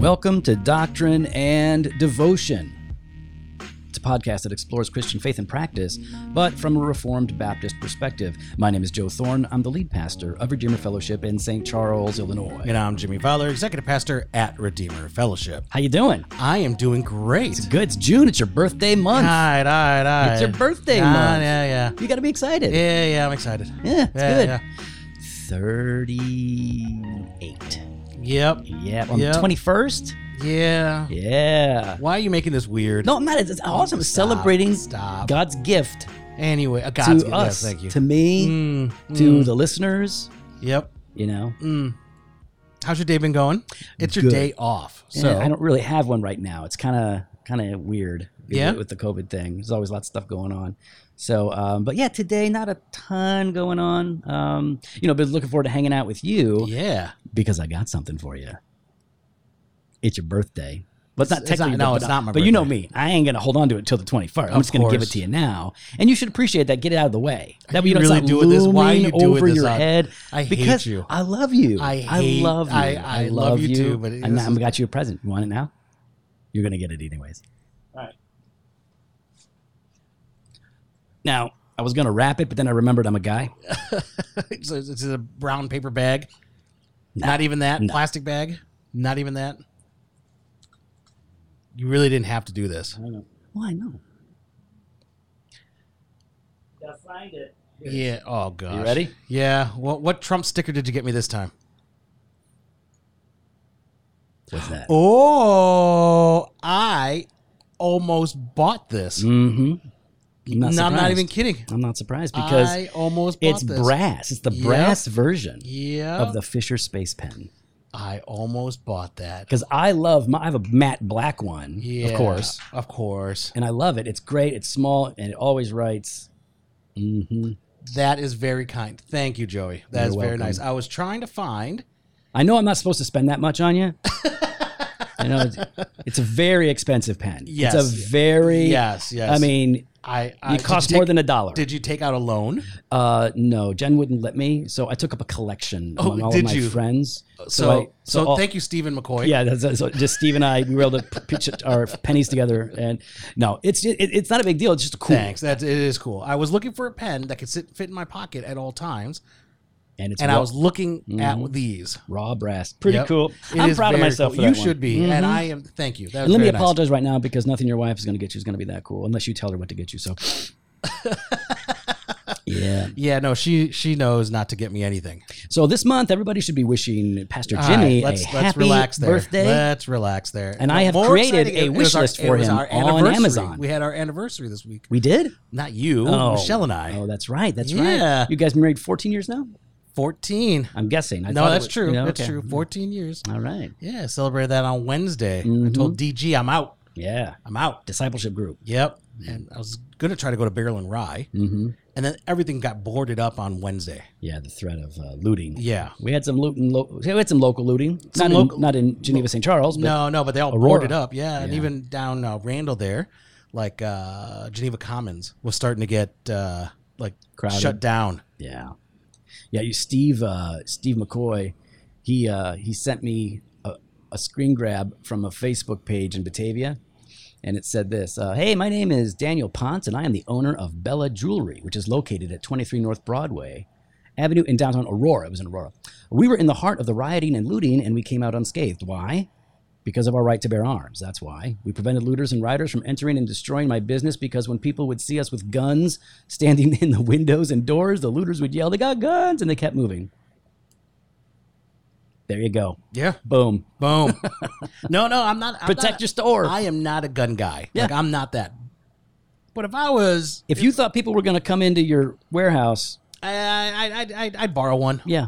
Welcome to Doctrine and Devotion. It's podcast that explores Christian faith and practice, but from a Reformed Baptist perspective. My name is Joe Thorn. I'm the lead pastor of Redeemer Fellowship in St. Charles, Illinois. And I'm Jimmy Fowler, executive pastor at Redeemer Fellowship. How you doing? I am doing great. Good. It's June. It's your birthday month. All right, all right, all right. It's your birthday Ah, month. Yeah, yeah. You got to be excited. Yeah, yeah, I'm excited. Yeah, it's Yeah, good. yeah. 38. Yep. Yeah, on Yep. the 21st? Yeah. Yeah. Why are you making this weird? No, I'm not. It's awesome. Stop, celebrating stop. God's gift Anyway, uh, God's to yes, us, thank you. to me, Mm, to mm, the listeners. Yep. You know, Mm. How's your day been going? It's your Good. day off. So Yeah, I don't really have one right now. It's kind of kind of weird. with- Yeah? with the COVID thing. There's always lots of stuff going on. So, um, but yeah, today not a ton going on. Um, you know, been looking forward to hanging out with you Yeah. because I got something for you. It's your birthday. But not It's- technically. not- no, but- it's not my birthday. But you know me. I ain't gonna hold on to it until the 21st. I'm just gonna give it to you now, and you should appreciate that. Get it out of the way. That way you don't really doing this? Why are you doing over this your on- head? I hate because you. I love you. I hate- love you. I- I love you too, but I'm, I'm got you a present. You want it now? You're gonna get it anyways. All right. Now I was gonna wrap it, but then I remembered I'm a guy. it's, a, it's a brown paper bag. No. Not even that. No. Plastic bag. Not even that. You really didn't have to do this. Well, I know. Gotta find it. Yeah. Oh gosh. You ready? Yeah. What what Trump sticker did you get me this time? What's that? Oh, I almost bought this. Mm-hmm. I'm no, not, I'm not even kidding. I'm not surprised because I almost bought it's this. brass. It's the Yep. brass version Yeah. of the Fisher Space Pen. I almost bought that. Because I love my, I have a matte black one, Yeah. of course, Of course. and I love it. It's great. It's small and it always writes. hmm That is very kind. Thank you, Joey. That is You're very welcome. nice. I was trying to find. I know I'm not supposed to spend that much on you. I know it's, it's a very expensive pen. Yes. It's a very. Yes, yes. I mean, I, I it cost more than a dollar. Did you take out a loan? Uh, no, Jen wouldn't let me, so I took up a collection Oh, among all of my you? friends. So, I- so, all- thank you, Stephen McCoy. Yeah, that's, that's- so just Steve and I, we were able to pitch our pennies together, and no, it's it, it's not a big deal. It's just cool, Thanks. That it is cool. I was looking for a pen that could sit fit in my pocket at all times, and it's and raw, I was looking Mhm. at these. raw brass. Pretty Yep. cool. It I'm proud of myself. cool. You should one. be, Mhm. and I am. Thank you. That was And let me nice. apologize right now because nothing your wife is going to get you is going to be that cool unless you tell her what to get you. So, yeah. Yeah, no, she she knows not to get me anything. So this month, everybody should be wishing Pastor Jimmy right, let's a let's happy relax there. birthday. Let's relax there. And I have created exciting, a wish was our- list for him on. Amazon. We had our anniversary this week. we did. Not you, Oh, Michelle and I. Oh, that's right. That's Yeah. right. You guys married 14 years now. Fourteen. I'm guessing. I no, that's was- true. that's okay. true. Fourteen years. All right. Yeah, celebrated that on Wednesday. I Mhm. told DG I'm out. Yeah. I'm out. Discipleship group. Yep. And I was gonna try to go to Barrel and Rye, Mm-hmm. and then everything got boarded up on Wednesday. Yeah, the threat of uh, looting. Yeah. We had some looting. Lo- we had some local looting. Some not local- in not in Geneva, St. Charles, but No, no, but they all Aurora. boarded up. Yeah, and even down uh, Randall there, like uh, Geneva Commons was starting to get uh, like Crowded. shut down. yeah, yeah. You, Steve, uh, Steve McCoy, he uh, he sent me a, a screen grab from a Facebook page in Batavia, and it said this: uh, Hey, my name is Daniel Ponce, and I am the owner of Bella Jewelry, which is located at 23 North Broadway Avenue in downtown Aurora. It was in Aurora. We were in the heart of the rioting and looting, and we came out unscathed. Why? Because of our right to bear arms. That's why. We prevented looters and rioters from entering and destroying my business because when people would see us with guns standing in the windows and doors, the looters would yell, They got guns! And they kept moving. There you go. Yeah. Boom. Boom. no, no, I'm not. I'm Protect not- your store. I am not a gun guy. Yeah. Like I'm not that. But if I was, if you thought people were going to come into your warehouse, I, I, I, I'd, I'd borrow one yeah.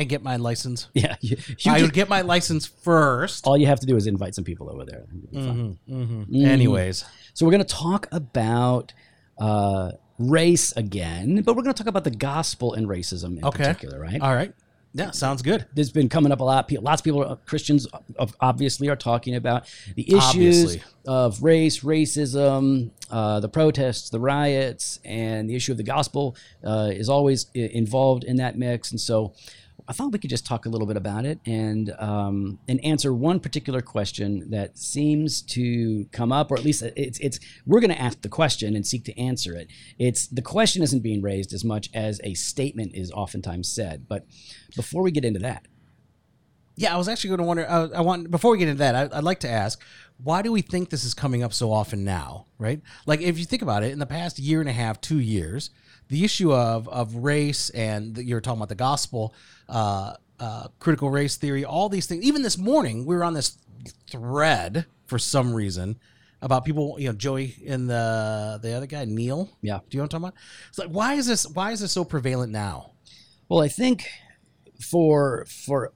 And get my license. Yeah. You, you I would get my license first. all you have to do is invite some people over there. Fun. Mhm. Mhm. Anyways, So we're going to talk about uh, race again, but we're going to talk about the gospel and racism in Okay. particular, right? all right. Yeah, sounds good. there's been coming up a lot. Lots of people, Christians, obviously, are talking about the issues Obviously. of race, racism, uh, the protests, the riots, and the issue of the gospel uh, is always involved in that mix. And so, I thought we could just talk a little bit about it and um, and answer one particular question that seems to come up, or at least it's it's we're going to ask the question and seek to answer it. It's the question isn't being raised as much as a statement is oftentimes said. But before we get into that, Yeah, I was actually going to wonder. Uh, I want before we get into that, I, I'd like to ask, why do we think this is coming up so often now? Right? Like, if you think about it, in the past year and a half, two years, the issue of of race and the, you're talking about the gospel, uh, uh, critical race theory, all these things. Even this morning, we were on this thread for some reason about people. You know, Joey and the the other guy, Neil. Yeah. Do you know what I'm talking about? It's like, why is this? Why is this so prevalent now? Well, I think for for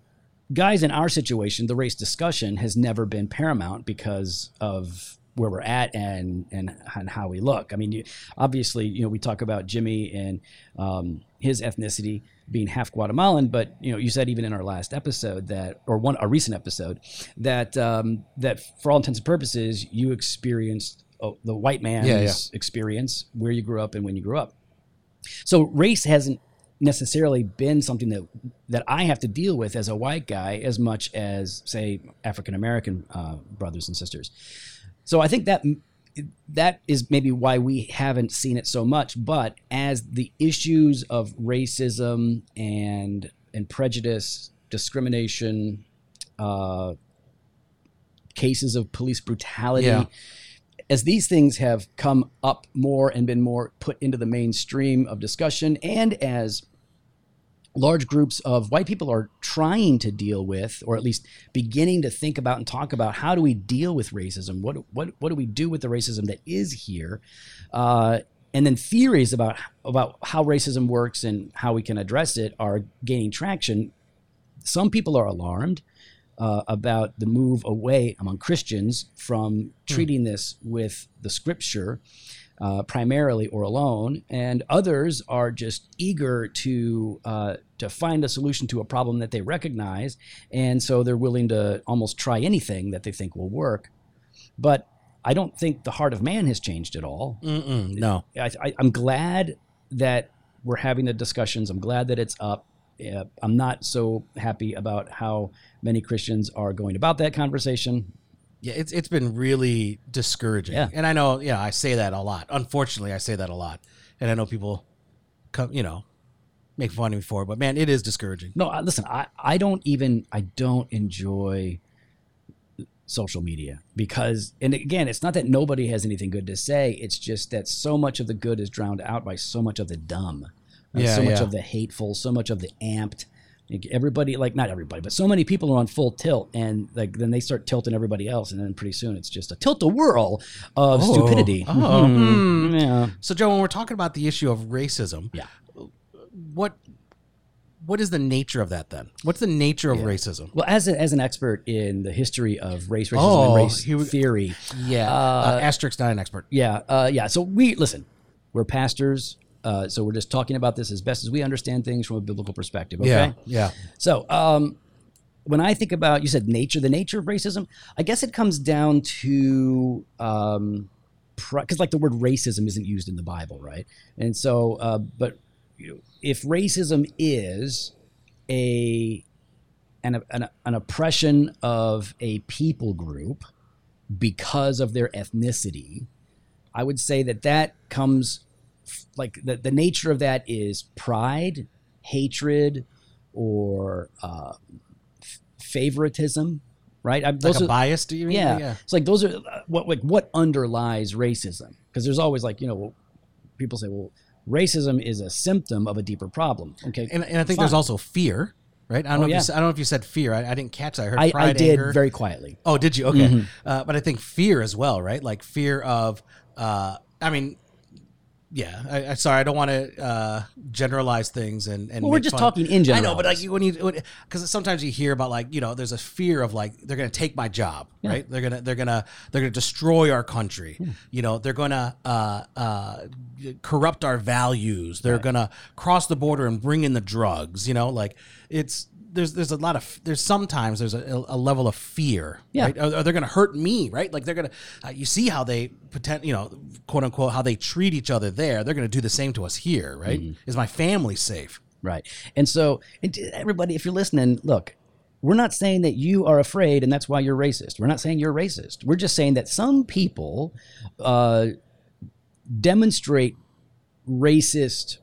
guys in our situation, the race discussion has never been paramount because of where we're at and and, and how we look. I mean, you, obviously, you know, we talk about Jimmy and um, his ethnicity being half Guatemalan, but you know, you said even in our last episode that, or one a recent episode, that um, that for all intents and purposes, you experienced oh, the white man's Yeah, yeah. experience where you grew up and when you grew up. So race hasn't necessarily been something that that I have to deal with as a white guy as much as say African American uh, brothers and sisters. So I think that that is maybe why we haven't seen it so much. But as the issues of racism and and prejudice, discrimination, uh, cases of police brutality. Yeah. As these things have come up more and been more put into the mainstream of discussion, and as large groups of white people are trying to deal with, or at least beginning to think about and talk about how do we deal with racism? What what what do we do with the racism that is here? Uh, and then theories about about how racism works and how we can address it are gaining traction. Some people are alarmed uh, about the move away among Christians from treating this with the scripture uh, primarily or alone, and others are just eager to uh, to find a solution to a problem that they recognize, and so they're willing to almost try anything that they think will work. But I don't think the heart of man has changed at all. Mm-mm, no. I, I, I'm glad that we're having the discussions. I'm glad that it's up. I'm not so happy about how many Christians are going about that conversation. Yeah, it's it's been really discouraging. Yeah. And I know, yeah, I say that a lot. Unfortunately, I say that a lot. And I know people come, you know, make fun of me for it, but man, it is discouraging. No, listen, I, I don't even I don't enjoy social media because and again, it's not that nobody has anything good to say. It's just that so much of the good is drowned out by so much of the dumb. Yeah, so much yeah. of the hateful, so much of the amped. Everybody like not everybody, but so many people are on full tilt and like then they start tilting everybody else and then pretty soon it's just a tilt a whirl of Oh. stupidity. Oh. Mhm. Yeah. So Joe, when we're talking about the issue of racism, Yeah. what what is the nature of that then? What's the nature of racism? Well, as, a, as an expert in the history of race, racism, Oh, and race we- theory, Yeah. Uh, Asterix not an expert. Yeah, uh, yeah. So we listen. We're pastors, uh, so we're just talking about this as best as we understand things from a biblical perspective. Okay. Yeah. Yeah. So um, when I think about, you said nature, the nature of racism. I guess it comes down to um, because like the word racism isn't used in the Bible, right? And so, uh, but you know, if racism is a an, an, an oppression of a people group because of their ethnicity, I would say that that comes like the, the nature of that is pride, hatred, or uh, f- favoritism, right? I, Like those a are- bias, do you mean? yeah. It's like those are uh, what like what underlies racism because there's always like you know people say well racism is a symptom of a deeper problem. Okay, And, and I think fine. there's also fear, right? I don't know. Oh, if yeah. you said, I don't know if you said fear. I, I didn't catch that. I heard I, pride, I did anger. very quietly. Oh, did you? Okay. Mm-hmm. Uh, but I think fear as well, right? Like fear of, uh, I mean, yeah, I, I sorry, I don't want to uh, generalize things and and Well, we're just talking in general. I know, but like when you because sometimes you hear about like you know there's a fear of like they're gonna take my job, right? They're gonna they're gonna they're gonna destroy our country. Hmm. You know, they're gonna uh, uh, corrupt our values. They're gonna cross the border and bring in the drugs. You know, like it's. There's, there's a lot of there's sometimes there's a, a level of fear Yeah. right are, are they going to hurt me right like they're going to uh, you see how they pretend you know quote unquote how they treat each other there they're going to do the same to us here right Mm-hmm. is my family safe Right. And so, everybody, if you're listening, look, we're not saying that you are afraid and that's why you're racist. We're not saying you're racist. We're just saying that some people uh, demonstrate racist,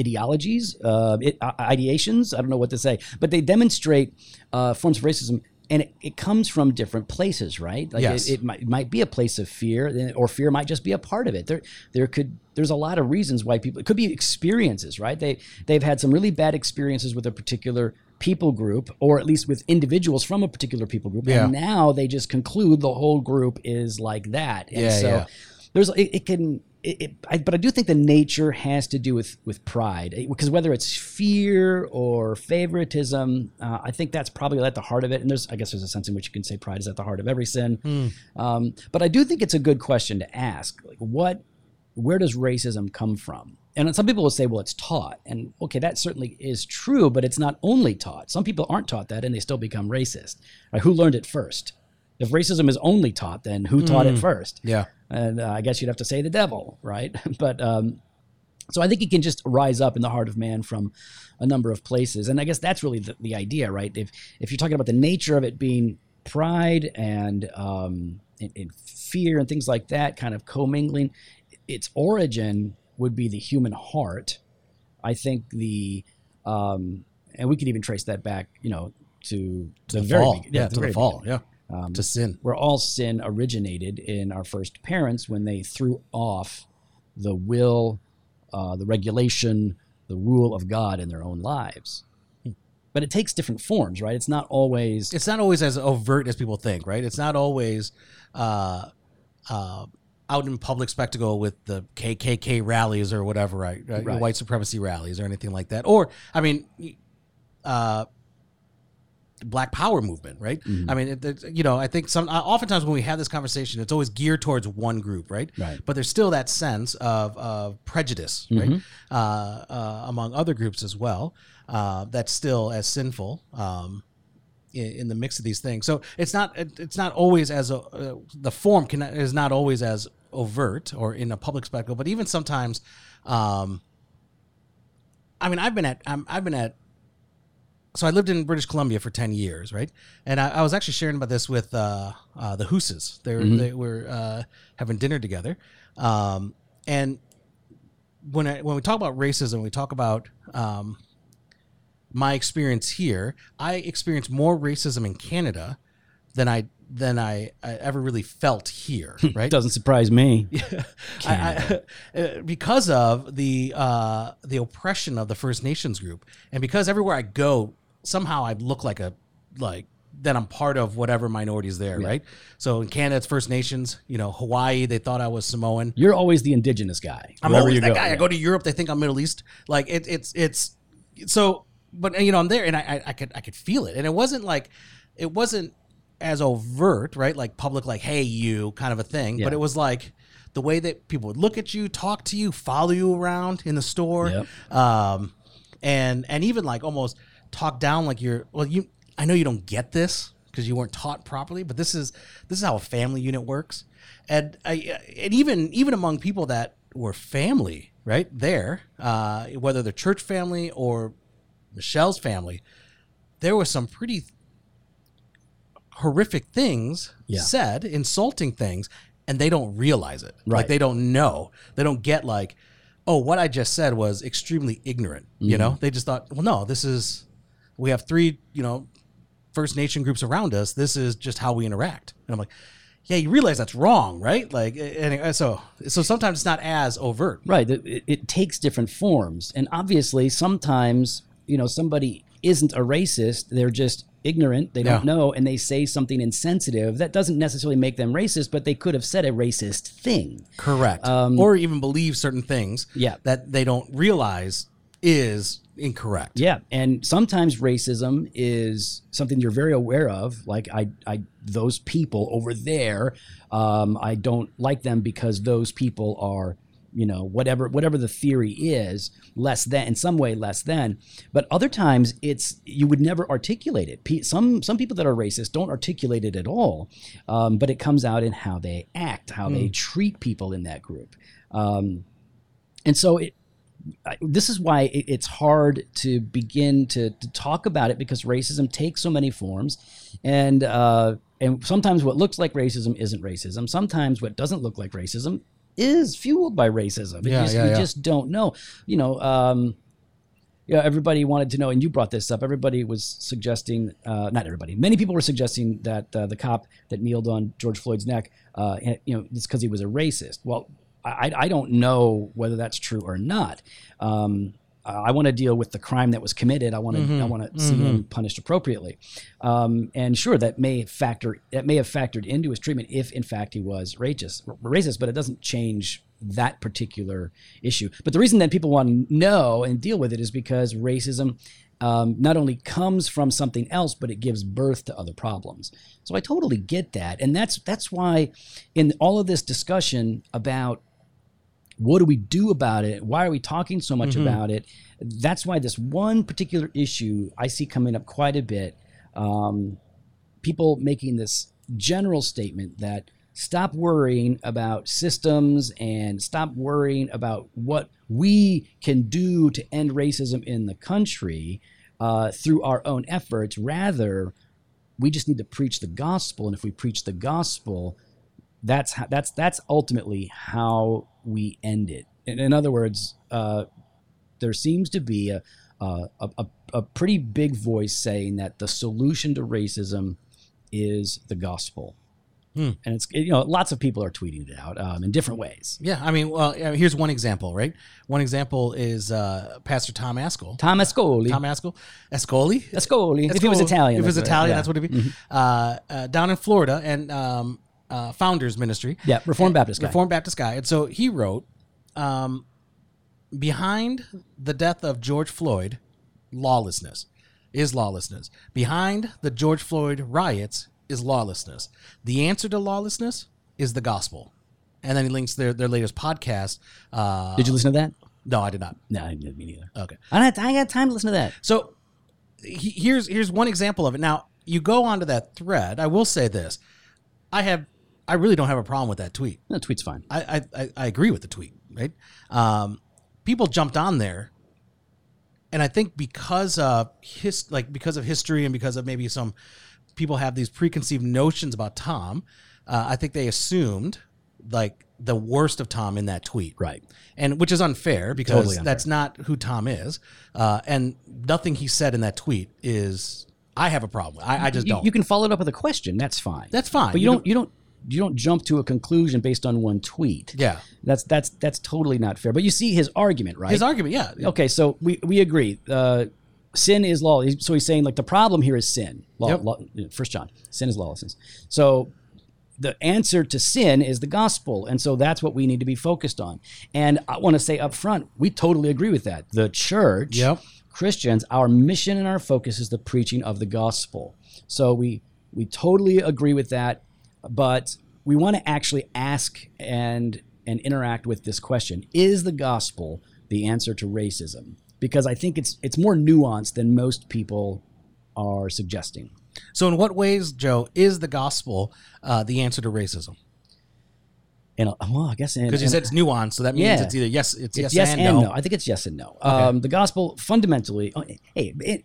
ideologies, uh, it, ideations? I don't know what to say, but they demonstrate uh, forms of racism. And it, it comes from different places, right? Like Yes. it, it might, it might be a place of fear, or fear might just be a part of it. There, there could, there's a lot of reasons why people. It could be experiences, right? They, they've had some really bad experiences with a particular people group, or at least with individuals from a particular people group, Yeah. and now they just conclude the whole group is like that. And Yeah, so yeah. There's, it, it can. It, it, I, but I do think the nature has to do with with pride, because whether it's fear or favoritism, uh, I think that's probably at the heart of it. And there's, I guess, there's a sense in which you can say pride is at the heart of every sin. Um, but I do think it's a good question to ask. Like, what, where does racism come from? And some people will say, well, it's taught. And okay, that certainly is true, but it's not only taught. Some people aren't taught that and they still become racist. Right? Who learned it first? If racism is only taught, then who taught it first? yeah and uh, I guess you'd have to say the devil, right? but um, so I think it can just rise up in the heart of man from a number of places, and I guess that's really the, the idea, right? If if you're talking about the nature of it being pride and um, and, and fear and things like that, kind of commingling, its origin would be the human heart. I think the um, and we could even trace that back, you know, to, to the, very fall begin- yeah, to the very fall beginning. yeah Um, to sin where all sin originated in our first parents when they threw off the will, uh, the regulation, the rule of God in their own lives. But it takes different forms, right? It's not always. it's not always as overt as people think right it's not always uh uh out in public spectacle with the KKK rallies or whatever, right? right? Right. White supremacy rallies or anything like that. Or, I mean, uh, Black Power movement, right? Mm-hmm. I mean, it, it's- you know, I think some uh, oftentimes when we have this conversation, it's always geared towards one group, right? Right. But there's still that sense of, of prejudice, right, Mm-hmm. uh, uh, among other groups as well. Uh, that's still as sinful. Um, in, in the mix of these things, so it's not it's not always as a, uh, the form can is not always as overt or in a public spectacle, but even sometimes, um, I mean, I've been at i have been at so I lived in British Columbia for ten years, right? And I, I was actually sharing about this with uh, uh, the Hooses. They were, they were uh, having dinner together, um, and when I, when we talk about racism, we talk about um, my experience here. I experienced more racism in Canada than I than I, I ever really felt here, right? Doesn't surprise me. I, I, uh, because of the uh, the oppression of the First Nations group, and because everywhere I go, somehow I look like a like that I'm part of whatever minorities there, right? So in Canada, it's First Nations. You know, Hawaii, they thought I was Samoan. You're always the indigenous guy. I'm always you that go. guy. I go to Europe, they think I'm Middle East. Like it, it's it's so. But you know, I'm there, and I, I I could I could feel it, and it wasn't like it wasn't as overt, right? Like public, like hey you kind of a thing. But it was like the way that people would look at you, talk to you, follow you around in the store, Yep. um, and and even like almost talk down like you're well you. I know you don't get this because you weren't taught properly, but this is this is how a family unit works, and I, and even even among people that were family right there, uh, whether they're church family or Michelle's family, there was some pretty horrific things Yeah. said, insulting things, and they don't realize it. Like Right. they don't know. They don't get like, oh, what I just said was extremely ignorant. You know, they just thought, well, no, this is we have three, you know, First Nation groups around us. This is just how we interact. And I'm like, yeah, you realize that's wrong, right? Like, and so so sometimes it's not as overt. Right. It, it- takes different forms. And obviously, sometimes, you know, somebody isn't a racist. They're just ignorant. They don't Yeah. know, and they say something insensitive that doesn't necessarily make them racist, but they could have said a racist thing. Correct. or even believe certain things Um, Yeah. that they don't realize is incorrect. Yeah, and sometimes racism is something you're very aware of. Like I, I, those people over there, um, I don't like them because those people are, you know, whatever, whatever the theory is, less than in some way less than. But other times it's you would never articulate it. Some some people that are racist don't articulate it at all, um, but it comes out in how they act, how they treat people in that group. Um, and so it, I- this is why it- it's hard to begin to, to talk about it because racism takes so many forms and uh, and sometimes what looks like racism isn't racism sometimes what doesn't look like racism is fueled by racism Yeah, just- yeah, we yeah. just don't know you know um, yeah, everybody wanted to know, and you brought this up. Everybody was suggesting, uh, not everybody, many people were suggesting that uh, the cop that kneeled on George Floyd's neck, uh, you know, it's because he was a racist. Well, I, I don't know whether that's true or not. Um, I want to deal with the crime that was committed. I want to, I want to see him punished appropriately. Um, and sure, that may factor, that may have factored into his treatment if, in fact, he was racist, racist. But it doesn't change that particular issue. But the reason that people want to know and deal with it is because racism um, not only comes from something else, but it gives birth to other problems. So I totally get that, and that's that's why in all of this discussion about what do we do about it? Why are we talking so much about it? That's why this one particular issue I see coming up quite a bit. Um, people making this general statement that stop worrying about systems and stop worrying about what we can do to end racism in the country uh, through our own efforts. Rather, we just need to preach the gospel, and if we preach the gospel, that's how, that's that's ultimately how we end it. In, in other words, uh, there seems to be a, a a a pretty big voice saying that the solution to racism is the gospel, Hmm. and it's you know lots of people are tweeting it out um, in different ways. Yeah, I mean, well, here's one example, right? One example is uh, Pastor Tom Ascol. Tom Ascoli, Tom Ascol, Ascoli. Ascoli. If he was Italian, if he was right, Italian, that's what it'd be. Uh, uh, down in Florida, and um, uh, Founders Ministry. Yeah, Reformed Baptist guy. Reformed Baptist guy. And so he wrote, um, behind the death of George Floyd, lawlessness is lawlessness. Behind the George Floyd riots is lawlessness. The answer to lawlessness is the gospel. And then he links their, their latest podcast. Uh, Did you listen to that? no, I did not. No, I didn't. Me neither. Okay. I don't. Have, I got time to listen to that. So he, here's here's one example of it. Now you go onto that thread. I will say this: I have I really don't have a problem with that tweet. No, tweet's fine. I I, I- agree with the tweet. Right? Um, people jumped on there, and I think because of his like because of history and because of maybe some people have these preconceived notions about Tom. Uh, I think they assumed like the worst of Tom in that tweet Right. and which is unfair because Totally unfair. that's not who Tom is. Uh, and nothing he said in that tweet is I have a problem. I, I just you, don't. you can follow it up with a question. That's fine. That's fine. But you, You don't. You don't. You don't jump to a conclusion based on one tweet. yeah, That's that's that's totally not fair. But you see his argument, right? his argument. Yeah, okay, so we we agree. Uh, sin is law. So he's saying like the problem here is sin. Law, Yep. law, First John, sin is lawlessness. So the answer to sin is the gospel, and so that's what we need to be focused on. And I want to say up front, we totally agree with that. The church, Yep. Christians, our mission and our focus is the preaching of the gospel. So we we totally agree with that, but we want to actually ask and and interact with this question: Is the gospel the answer to racism? Because I think it's it's more nuanced than most people are suggesting. So in what ways, Joe, is the gospel uh, the answer to racism? And well, I guess Because you said it's nuanced, so that means Yeah. it's either yes, it's, It's yes, and, no. I think it's yes and no. Um, the gospel fundamentally, oh, hey, it,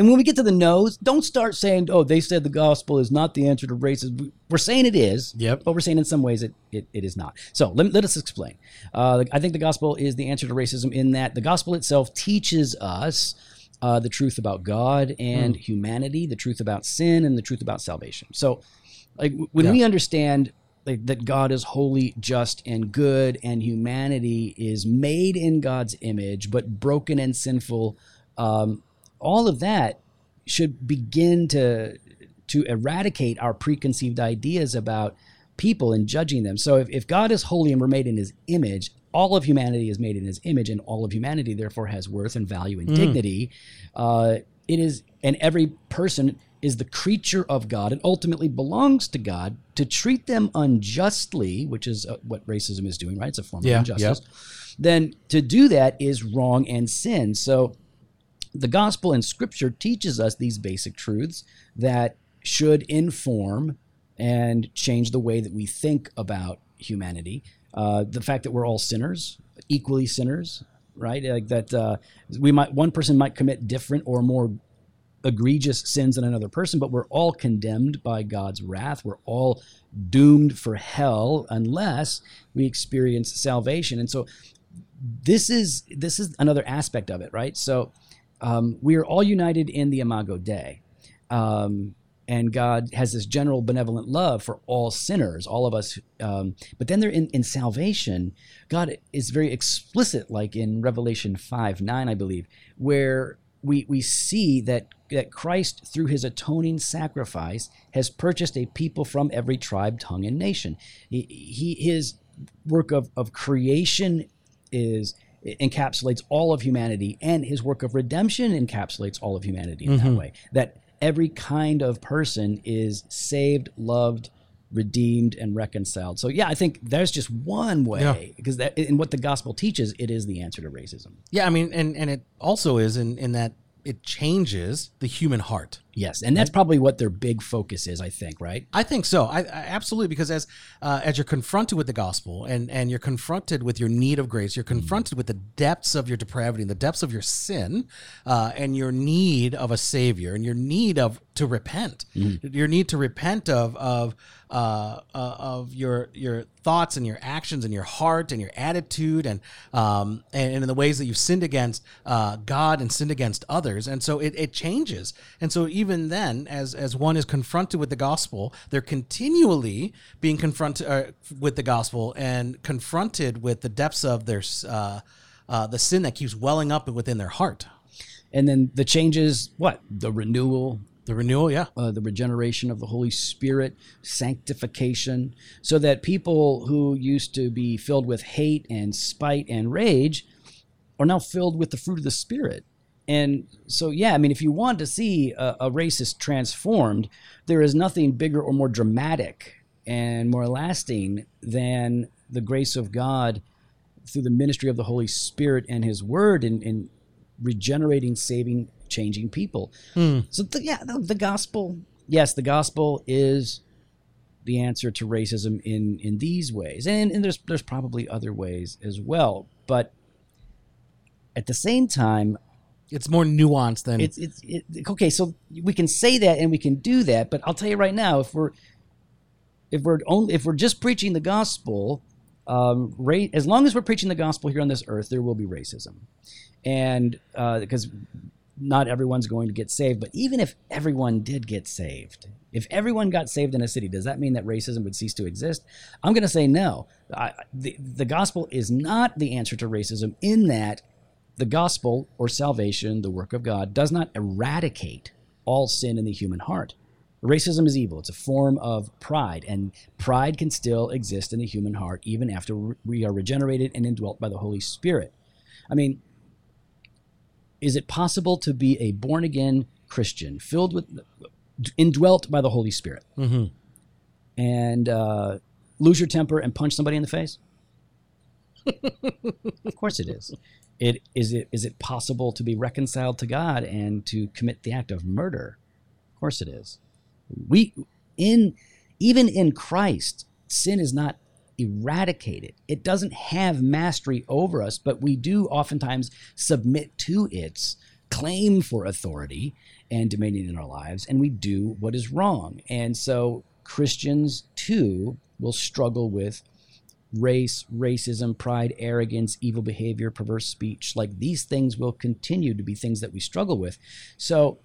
and when we get to the no's, don't start saying, "Oh, they said the gospel is not the answer to racism." We're saying it is, Yep. but we're saying in some ways it it, it is not. So let, let us explain. Uh, I think the gospel is the answer to racism in that the gospel itself teaches us. Uh, the truth about God and Hmm. humanity, the truth about sin, and the truth about salvation. So, like when Yeah. we understand like, that God is holy, just, and good, and humanity is made in God's image, but broken and sinful, um, all of that should begin to to eradicate our preconceived ideas about people and judging them. So if, if God is holy and we're made in his image, all of humanity is made in his image, and all of humanity therefore has worth and value and dignity. Uh, it is, and every person is the creature of God and ultimately belongs to God. To treat them unjustly, which is uh, what racism is doing, right? It's a form Yeah, of injustice. Then to do that is wrong and sin. So the gospel and scripture teaches us these basic truths that should inform and change the way that we think about humanity. Uh, the fact that we're all sinners, equally sinners, right? Like that, uh, we might one person might commit different or more egregious sins than another person, but we're all condemned by God's wrath. We're all doomed for hell unless we experience salvation. And so this is this is another aspect of it, right? So um, we are all united in the Imago Dei. Um, and God has this general benevolent love for all sinners, all of us. Um, but then they're in, in salvation, God is very explicit, like in Revelation 5 9, I believe, where we, we see that, that Christ, through his atoning sacrifice, has purchased a people from every tribe, tongue, and nation. He, he, his work of, of creation is encapsulates all of humanity and his work of redemption encapsulates all of humanity in that mm-hmm. way. That every kind of person is saved loved redeemed and reconciled. So yeah i think there's just one way Yeah. because that in what the gospel teaches it is the answer to racism. Yeah, I mean, and and it also is in in that it changes the human heart. yes and that's probably what their big focus is i think right I think so. I, I absolutely because as uh, as you're confronted with the gospel and and you're confronted with your need of grace, you're confronted with the depths of your depravity, and the depths of your sin, uh, and your need of a savior, and your need of to repent, your need to repent of of uh, uh, of your your thoughts and your actions and your heart and your attitude and um and, and in the ways that you've sinned against uh, God and sinned against others, and so it, it changes. And so even then, as as one is confronted with the gospel, they're continually being confronted uh, with the gospel and confronted with the depths of their uh, uh, the sin that keeps welling up within their heart. and then the changes what the renewal The renewal, yeah. uh, the regeneration of the Holy Spirit, sanctification, so that people who used to be filled with hate and spite and rage are now filled with the fruit of the Spirit. And so, yeah, I mean, if you want to see a, a racist transformed, there is nothing bigger or more dramatic and more lasting than the grace of God through the ministry of the Holy Spirit and His Word in, in regenerating, saving, changing people. So, the, yeah, the, the gospel, yes, the gospel is the answer to racism in in these ways, and and there's there's probably other ways as well, but at the same time, It's more nuanced than it's it's it, okay. So we can say that and we can do that, but I'll tell you right now, if we're if we're only if we're just preaching the gospel, um, ra- as long as we're preaching the gospel here on this earth, there will be racism, and because not everyone's going to get saved. But even if everyone did get saved, if everyone got saved in a city, does that mean that racism would cease to exist? I'm going to say no. I, the the gospel is not the answer to racism in that the gospel or salvation, the work of God, does not eradicate all sin in the human heart. Racism is evil. It's a form of pride, and pride can still exist in the human heart even after we are regenerated and indwelt by the Holy Spirit. I mean, is it possible to be a born again Christian filled with, indwelt by the Holy Spirit, Mhm. and uh, lose your temper and punch somebody in the face? of course it is. It is it is it possible to be reconciled to God and to commit the act of murder? Of course it is. We in even in Christ, sin is not eradicated. It doesn't have mastery over us, but we do oftentimes submit to its claim for authority and dominion in our lives, and we do what is wrong. And so Christians too will struggle with race, racism, pride, arrogance, evil behavior, perverse speech. Like these things will continue to be things that we struggle with. So,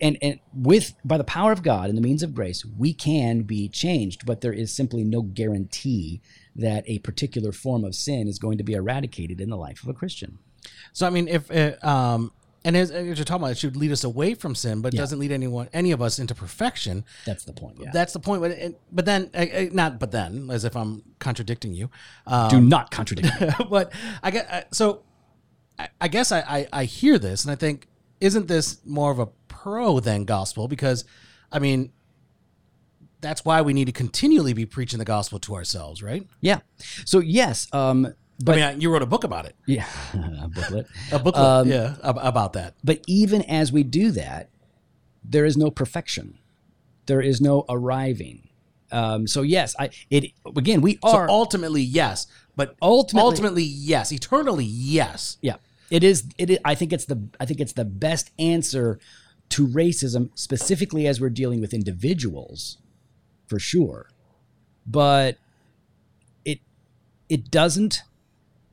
and and with by the power of God and the means of grace, we can be changed, but there is simply no guarantee that a particular form of sin is going to be eradicated in the life of a Christian. So I mean, if uh, um, And as, as you're talking about, it should lead us away from sin, but Yeah. doesn't lead anyone, any of us, into perfection. That's the point. Yeah. That's the point. But, but then, uh, uh, not but then, as if I'm contradicting you. Um, Do not contradict. me. but I get so. I, I guess I, I I hear this and I think, isn't this more of a pro than gospel? Because, I mean, that's why we need to continually be preaching the gospel to ourselves, right? yeah. So yes, um, but I mean, you wrote a book about it, yeah, a booklet. a booklet, Um, yeah, about that. But even as we do that, there is no perfection. There is no arriving. Um, so yes, I it again we So are ultimately, yes, but ultimately, ultimately, yes, eternally, yes. yeah. It is it is, I think it's the I think it's the best answer to racism specifically as we're dealing with individuals for sure. But it it doesn't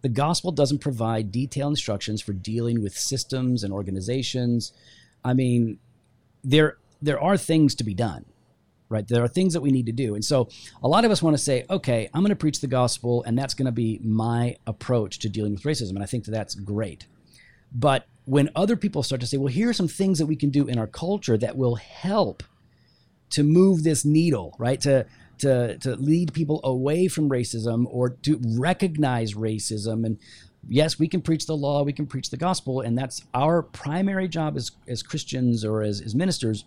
the gospel doesn't provide detailed instructions for dealing with systems and organizations. I mean, there there are things to be done, right? There are things that we need to do, and so a lot of us want to say, okay, I'm going to preach the gospel, and that's going to be my approach to dealing with racism, and I think that that's great. But when other people start to say, well, here are some things that we can do in our culture that will help to move this needle, right? To to to lead people away from racism or to recognize racism and yes, we can preach the law, we can preach the gospel, and that's our primary job as as Christians or as, as ministers.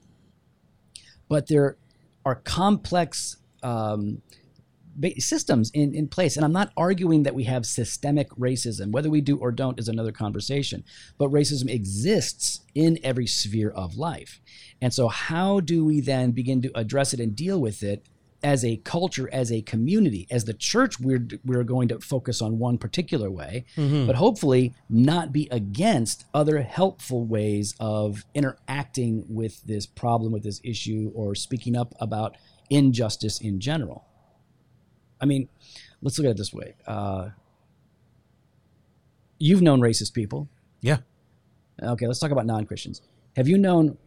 But there are complex um, systems in, in place. And I'm not arguing that we have systemic racism. Whether we do or don't is another conversation. But racism exists in every sphere of life. And so, how do we then begin to address it and deal with it as a culture, as a community? As the church, we're, we're going to focus on one particular way, mm-hmm. but hopefully not be against other helpful ways of interacting with this problem, with this issue, or speaking up about injustice in general. I mean, let's look at it this way. Uh, you've known racist people. Yeah. Okay, let's talk about non Christians. Have you known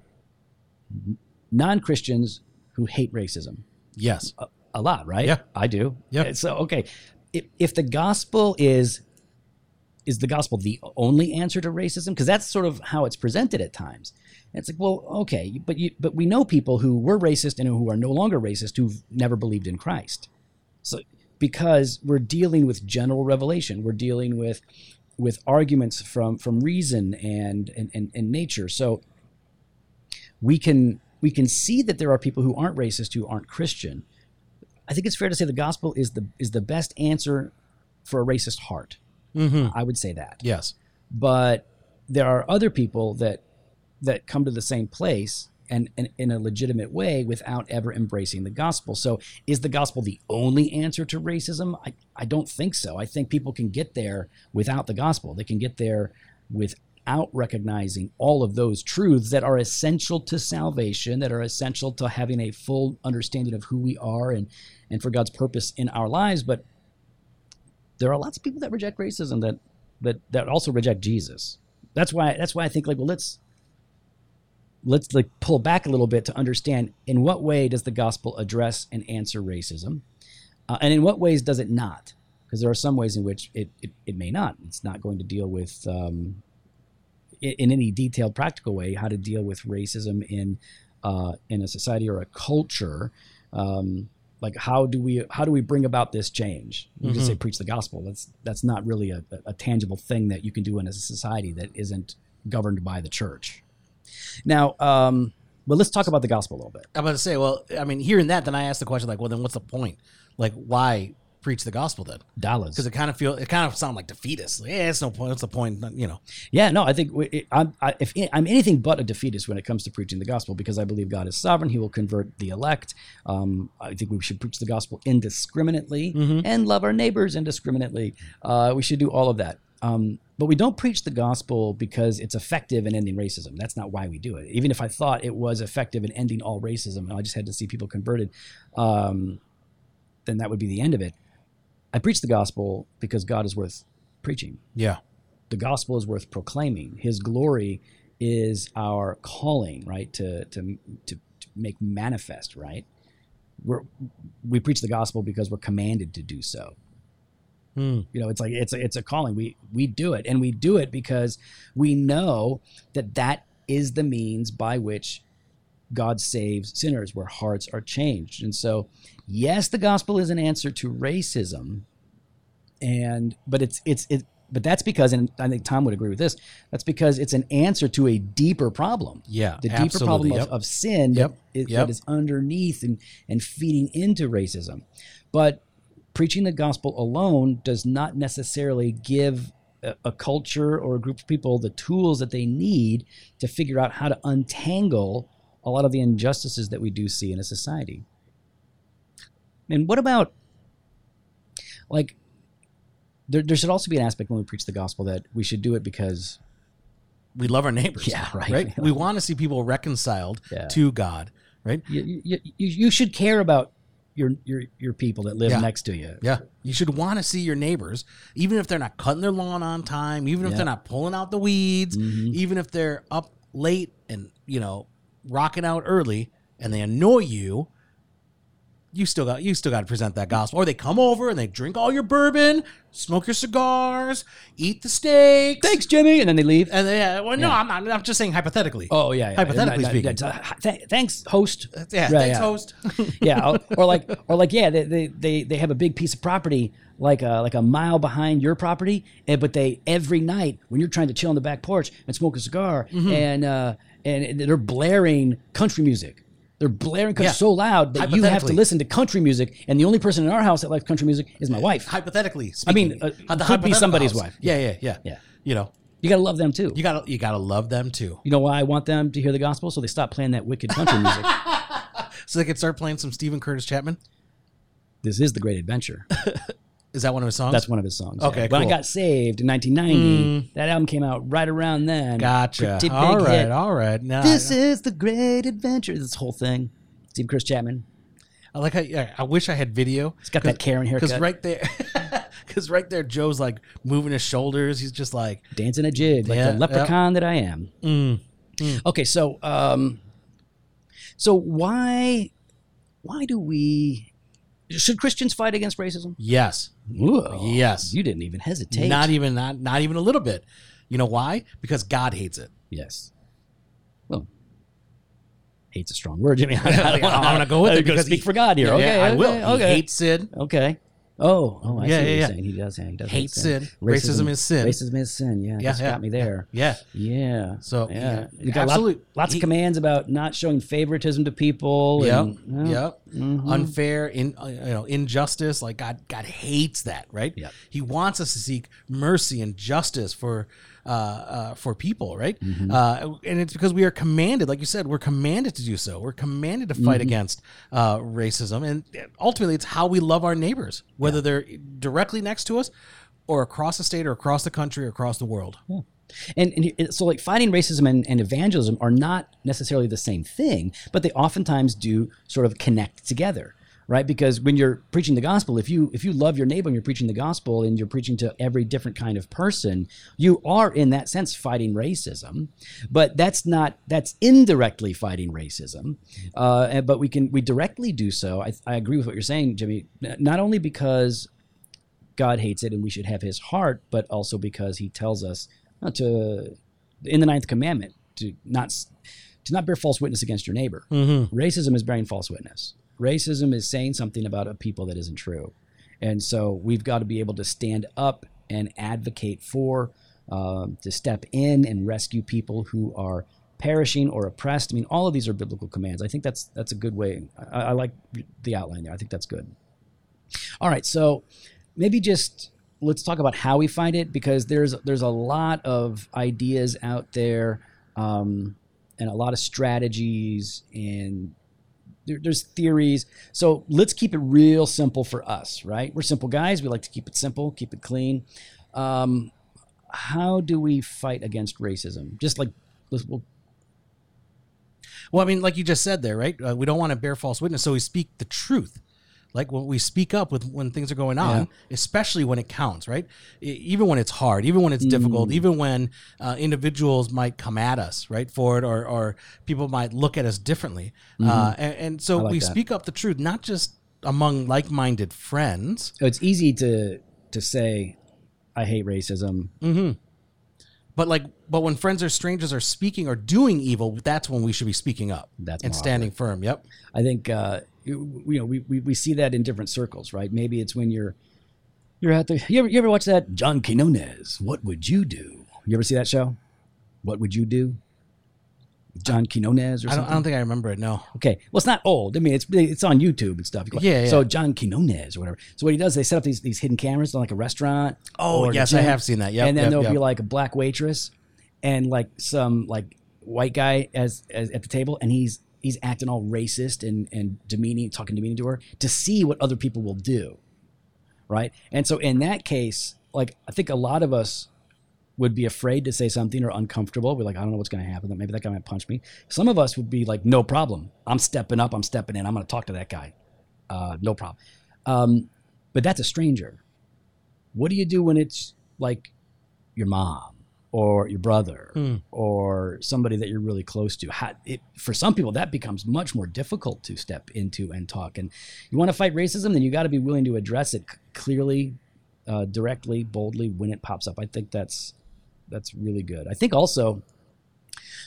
non Christians who hate racism? Yes. A, a lot, right? Yeah. I do. Yeah. So, okay, if, if the gospel is is the gospel the only answer to racism? Because that's sort of how it's presented at times. And it's like, well, okay, but you, but we know people who were racist and who are no longer racist who've never believed in Christ. So because we're dealing with general revelation, we're dealing with with arguments from from reason and and, and, and nature. So we can we can see that there are people who aren't racist who aren't Christian. I think it's fair to say the gospel is the is the best answer for a racist heart. Mm-hmm. I would say that. Yes. But there are other people that that come to the same place and, and in a legitimate way without ever embracing the gospel. So is the gospel the only answer to racism? I, I don't think so. I think people can get there without the gospel. They can get there without recognizing all of those truths that are essential to salvation, that are essential to having a full understanding of who we are and, and for God's purpose in our lives. But there are lots of people that reject racism that that that also reject Jesus. That's why that's why I think like well let's let's like pull back a little bit to understand in what way does the gospel address and answer racism, uh, and in what ways does it not? Because there are some ways in which it, it, it may not. It's not going to deal with um, in, in any detailed, practical way how to deal with racism in uh, in a society or a culture. Um, like how do we how do we bring about this change? You just say preach the gospel. That's that's not really a, a tangible thing that you can do in a society that isn't governed by the church. Now, um, but let's talk about the gospel a little bit. I'm about to say, well, I mean, hearing that, then I asked the question, like, well, then what's the point? Like, why preach the gospel then? Dollars. Because it kind of feel, it kind of sound like defeatist. Like, yeah, it's no point. What's the point? You know. Yeah, no, I think we- it, I'm, I, if I'm anything but a defeatist when it comes to preaching the gospel because I believe God is sovereign. He will convert the elect. Um, I think we should preach the gospel indiscriminately and love our neighbors indiscriminately. Uh, we should do all of that. Um, but we don't preach the gospel because it's effective in ending racism. That's not why we do it. Even if I thought it was effective in ending all racism and I just had to see people converted, um, then that would be the end of it. I preach the gospel because God is worth preaching Yeah. the gospel is worth proclaiming. His glory is our calling, right? To to to, to make manifest, right? We're we preach the gospel because we're commanded to do so. Hmm. You know, it's like it's a, it's a calling. We we do it, and we do it because we know that that is the means by which God saves sinners, where hearts are changed. And so, yes, the gospel is an answer to racism, and but it's it's it. But that's because, and I think Tom would agree with this. That's because it's an answer to a deeper problem. Yeah, the deeper problem Yep. of, of sin Yep. that, is, Yep. that is underneath and, and feeding into racism. But preaching the gospel alone does not necessarily give a, a culture or a group of people the tools that they need to figure out how to untangle a lot of the injustices that we do see in a society. And what about, like, there, there should also be an aspect when we preach the gospel that we should do it because we love our neighbors. Yeah, right. Right. We want to see people reconciled Yeah. to God. Right. you, you, you, you should care about your, your, your people that live Yeah. next to you. Yeah. You should want to see your neighbors, even if they're not cutting their lawn on time, even if Yeah. they're not pulling out the weeds, Mhm. even if they're up late and, you know, rocking out early and they annoy you. You still got you still got to present that gospel, or they come over and they drink all your bourbon, smoke your cigars, eat the steak. Thanks, Jimmy. And then they leave. And they, uh, well, no, Yeah. I'm not. I'm just saying hypothetically. Oh yeah, yeah. Hypothetically Yeah, speaking. yeah, yeah. Th- thanks, host. yeah, Right, thanks, host. yeah, or, or like, or like, yeah, they, they they they have a big piece of property like a like a mile behind your property, and but they every night when you're trying to chill on the back porch and smoke a cigar, Mm-hmm. and uh, and they're blaring country music. They're blaring Yeah. so loud that you have to listen to country music, and the only person in our house that likes country music is my wife. hypothetically, speaking, I mean, uh, Uh, could be somebody's house. wife. Yeah, yeah, yeah, Yeah. You know, You gotta love them too. you gotta you gotta love them too, You know why I want them to hear the gospel? So they stop playing that wicked country music. so they can start playing some Steven Curtis Chapman. this is the great adventure. Is that one of his songs? That's one of his songs. Okay, yeah. When I got saved in 1990, that album came out right around then. gotcha. All right, hit. all right. Now This is the great adventure. This whole thing. Steve Chris Chapman. I like how yeah, I wish I had video. He's got that Karen haircut. because right there, because right there, Joe's like moving his shoulders. He's just like, Dancing a jig like Yeah, the leprechaun that I am. mm, Okay, so um, so why why do we should Christians fight against racism? yes, Ooh, Yes. You didn't even hesitate. not even not not even a little bit. You know why? Because God hates it. Yes. Well, hate's a strong word, Jimmy. I I'm gonna go with it because because speak he- for God here. Yeah, okay, yeah, I okay, will. He Okay. hates sin. Okay. Oh, oh, I Yeah, see yeah, what you're yeah. saying. He does. He does Hate sin. Racism is sin. Racism is sin. Yeah, Yeah, yeah. got me there. Yeah. Yeah. So, yeah, yeah, you got lot- lots he- of commands about not showing favoritism to people. Yep. and- yeah. Yep. Mhm. Unfair, in uh, you know, injustice. Like God, God hates that, right? Yep. He wants us to seek mercy and justice for, uh, uh, for people, right? Mm-hmm. Uh, and it's because we are commanded, like you said, we're commanded to do so. We're commanded to Mm-hmm. fight against uh, racism, and ultimately, it's how we love our neighbors, whether they're directly next to us, or across the state, or across the country, or across the world. And, and so, like, fighting racism and, and evangelism are not necessarily the same thing, but they oftentimes do sort of connect together, right? Because when you're preaching the gospel, if you if you love your neighbor and you're preaching the gospel and you're preaching to every different kind of person, you are in that sense fighting racism. But that's not that's indirectly fighting racism. Uh, and- but we can we directly do so. I, I agree with what you're saying, Jimmy. Not only because God hates it and we should have his heart, but also because he tells us uh, to in the ninth commandment to not to not bear false witness against your neighbor. Mm-hmm. Racism is bearing false witness. Racism is saying something about a people that isn't true, and so we've got to be able to stand up and advocate for, um, to step in and rescue people who are perishing or oppressed. I mean, all of these are biblical commands. I think that's that's a good way. I, I like the outline there. I think that's good. All right, so maybe just let's talk about how we find it because there's there's a lot of ideas out there um, and a lot of strategies and there, there's theories. So let's keep it real simple for us, right? We're simple guys. We like to keep it simple, keep it clean. Um, how do we fight against racism? Just like we'll, Well, I mean, like you just said there, right? Uh, we don't want to bear false witness, so we speak the truth. Like when we speak up with when things are going on, Yeah. especially when it counts, right? Even when it's hard, even when it's difficult, Mm. even when uh, individuals might come at us, right, for it, or or people might look at us differently, uh, and, and so Mm-hmm. Like we that. speak up the truth, not just among like-minded friends. So it's easy to to say, I hate racism. Mm-hmm. But like, but when friends or strangers are speaking or doing evil, that's when we should be speaking up. That's and standing firm. Yep. I think uh, you, know we, we, we see that in different circles, right? Maybe it's when you're you're at the you ever you ever watch that John Quinones? What would you do? You ever see that show? What would you do? John Quinones or I don't, something. I don't think I remember it. No. Okay, well, it's not old. I mean, it's it's on YouTube and stuff. Yeah, yeah. So John Quinones or whatever. So what he does, they set up these these hidden cameras on like a restaurant. Oh, yes, I have seen that. Yeah. and then yep, there'll yep. be like a black waitress and like some like white guy as, as at the table, and he's he's acting all racist and and demeaning, talking demeaning to her to see what other people will do, right? And so in that case, like I think a lot of us would be afraid to say something or uncomfortable. We're like, I don't know what's going to happen. Maybe that guy might punch me. Some of us would be like, no problem. I'm stepping up. I'm stepping in. I'm going to talk to that guy. Uh, no problem. Um, but that's a stranger. What do you do when it's like your mom or your brother Hmm. or somebody that you're really close to? How, it, for some people, that becomes much more difficult to step into and talk. And you want to fight racism, then you got to be willing to address it clearly, uh, directly, boldly when it pops up. I think that's that's really good. I think also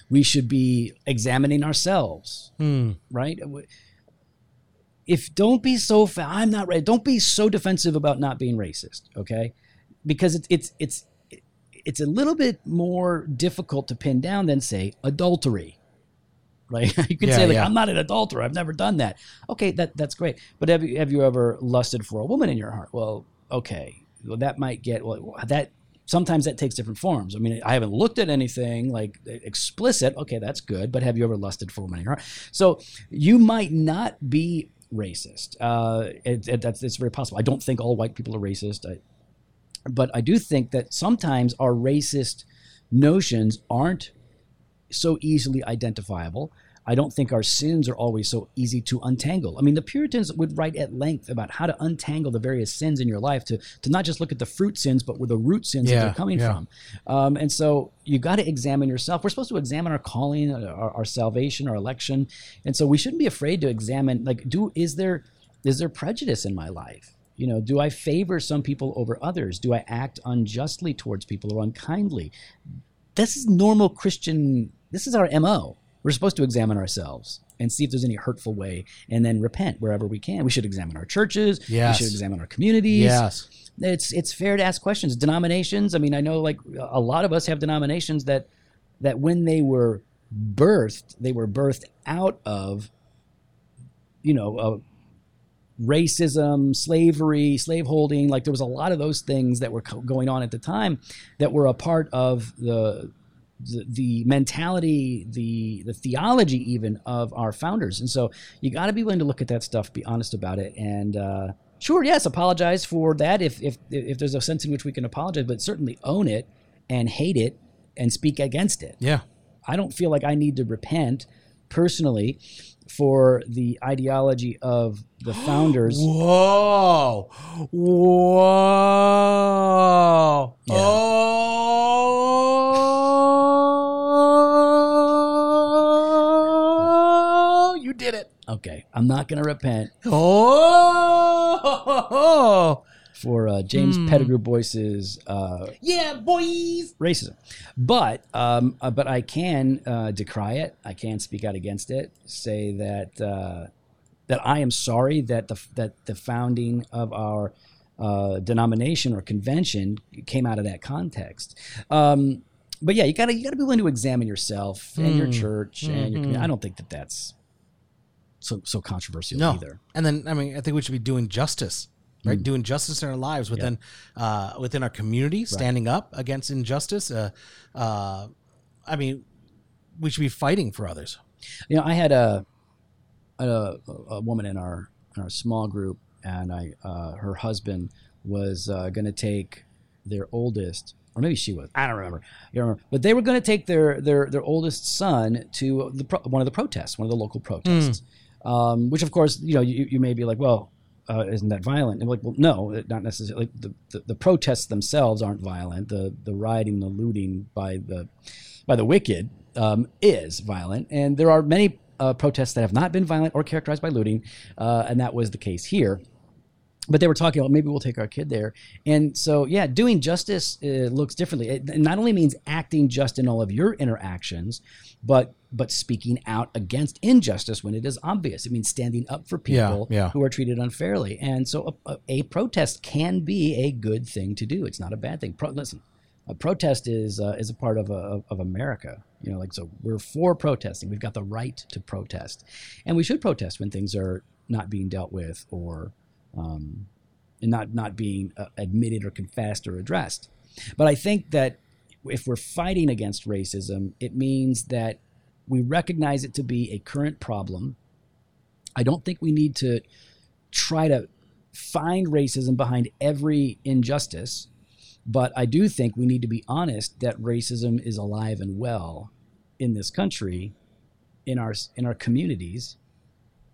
we should be examining ourselves, Hmm. right? If don't be so fa- I'm not right. Don't be so defensive about not being racist, okay? Because it's it's it's it's a little bit more difficult to pin down than say adultery. Right? you can Yeah, say like yeah. I'm not an adulterer. I've never done that. Okay, that that's great. But have you have you ever lusted for a woman in your heart? Well, okay. Well, that might get well that sometimes that takes different forms. I mean, I haven't looked at anything like explicit. Okay, that's good. But have you ever lusted for a woman in your heart? So you might not be racist. Uh, it, it, that's it's very possible. I don't think all white people are racist. I, but I do think that sometimes our racist notions aren't so easily identifiable. I don't think our sins are always so easy to untangle. I mean, the Puritans would write at length about how to untangle the various sins in your life to, to not just look at the fruit sins, but where the root sins that Yeah, they're coming yeah. from. Um, and so you got to examine yourself. We're supposed to examine our calling, our, our salvation, our election, and so we shouldn't be afraid to examine. Like, do is there is there prejudice in my life? You know, do I favor some people over others? Do I act unjustly towards people or unkindly? This is normal Christian. This is our mo. We're supposed to examine ourselves and see if there's any hurtful way, and then repent wherever we can. We should examine our churches. Yes. We should examine our communities Yes. it's it's fair to ask questions. Denominations. I mean, I know like a lot of us have denominations that that when they were birthed, they were birthed out of you know uh, racism, slavery, slaveholding. Like there was a lot of those things that were co- going on at the time that were a part of the. The, the mentality, the the theology, even of our founders, and so you got to be willing to look at that stuff, be honest about it, and uh, sure, yes, apologize for that if if if there's a sense in which we can apologize, but certainly own it and hate it and speak against it. Yeah. I don't feel like I need to repent personally for the ideology of the founders. Whoa. Whoa. Yeah. Oh. You did it. Okay, I'm not going to repent Oh. for uh, James Hmm. Petigru Boyce's uh, Yeah, boys. racism, but um, uh, but I can uh, decry it. I can speak out against it. Say that uh, that I am sorry that the that the founding of our uh, denomination or convention came out of that context. Um, but yeah, you gotta you gotta be willing to examine yourself and your Mm. church and your. Community. I don't think that that's so so controversial No. either. And then I mean, I think we should be doing justice, right? Doing justice in our lives within uh, within our community, standing up against injustice. Uh, uh, I mean, we should be fighting for others. You know, I had a a, a woman in our in our small group, and I uh, her husband was uh, going to take their oldest, or maybe she was. I don't remember. You don't remember, but they were going to take their their their oldest son to the pro- one of the protests, one of the local protests. Um, which, of course, you know, you, you may be like, well, uh, isn't that violent? And like, well, no, not necessarily. The, the, the protests themselves aren't violent. The the rioting, the looting by the by the wicked um, is violent, and there are many uh, protests that have not been violent or characterized by looting, uh, and that was the case here. But they were talking about maybe we'll take our kid there. And so, yeah, doing justice uh, looks differently. It not only means acting just in all of your interactions, but but speaking out against injustice when it is obvious. It means standing up for people Yeah, yeah. who are treated unfairly. And so, a, a, a protest can be a good thing to do. It's not a bad thing. Pro, listen, a protest is uh, is a part of a, of America. You know, like so we're for protesting. We've got the right to protest, and we should protest when things are not being dealt with or um, and not not being uh, admitted or confessed or addressed. But I think that if we're fighting against racism, it means that we recognize it to be a current problem. I don't think we need to try to find racism behind every injustice, but I do think we need to be honest that racism is alive and well in this country, in our in our communities,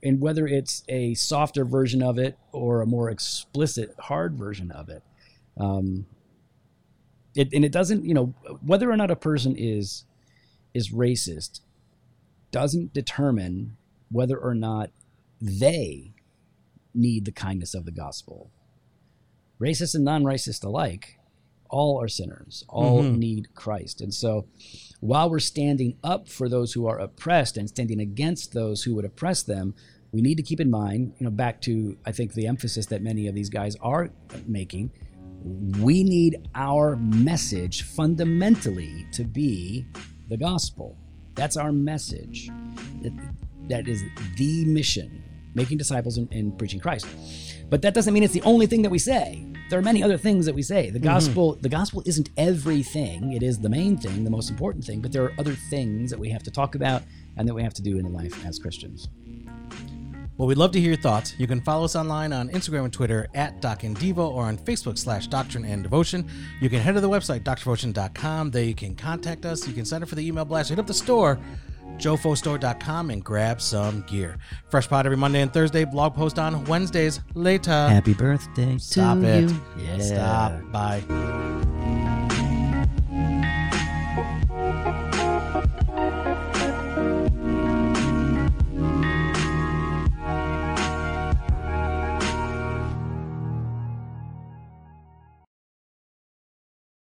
and whether it's a softer version of it or a more explicit, hard version of it. Um, it and it doesn't, you know, whether or not a person is is racist doesn't determine whether or not they need the kindness of the gospel. Racist and non-racist alike, all are sinners. All Mhm. need Christ. And so while we're standing up for those who are oppressed and standing against those who would oppress them, we need to keep in mind, you know, back to I think the emphasis that many of these guys are making, we need our message fundamentally to be the gospel. That's our message. That, that is the mission, making disciples and, and preaching Christ. But that doesn't mean it's the only thing that we say. There are many other things that we say. The mm-hmm. gospel, the gospel isn't everything. It is the main thing, the most important thing. But there are other things that we have to talk about and that we have to do in life as Christians. Well, we'd love to hear your thoughts. You can follow us online on Instagram and Twitter at Doc and Devo or on Facebook slash Doctrine and Devotion. You can head to the website, drdevotion.com. There you can contact us. You can sign up for the email blast. Hit up the store, jofostore.com, and grab some gear. Fresh pot every Monday and Thursday. Blog post on Wednesdays. Later. Happy birthday Stop to it. you. Yeah. Stop. Bye.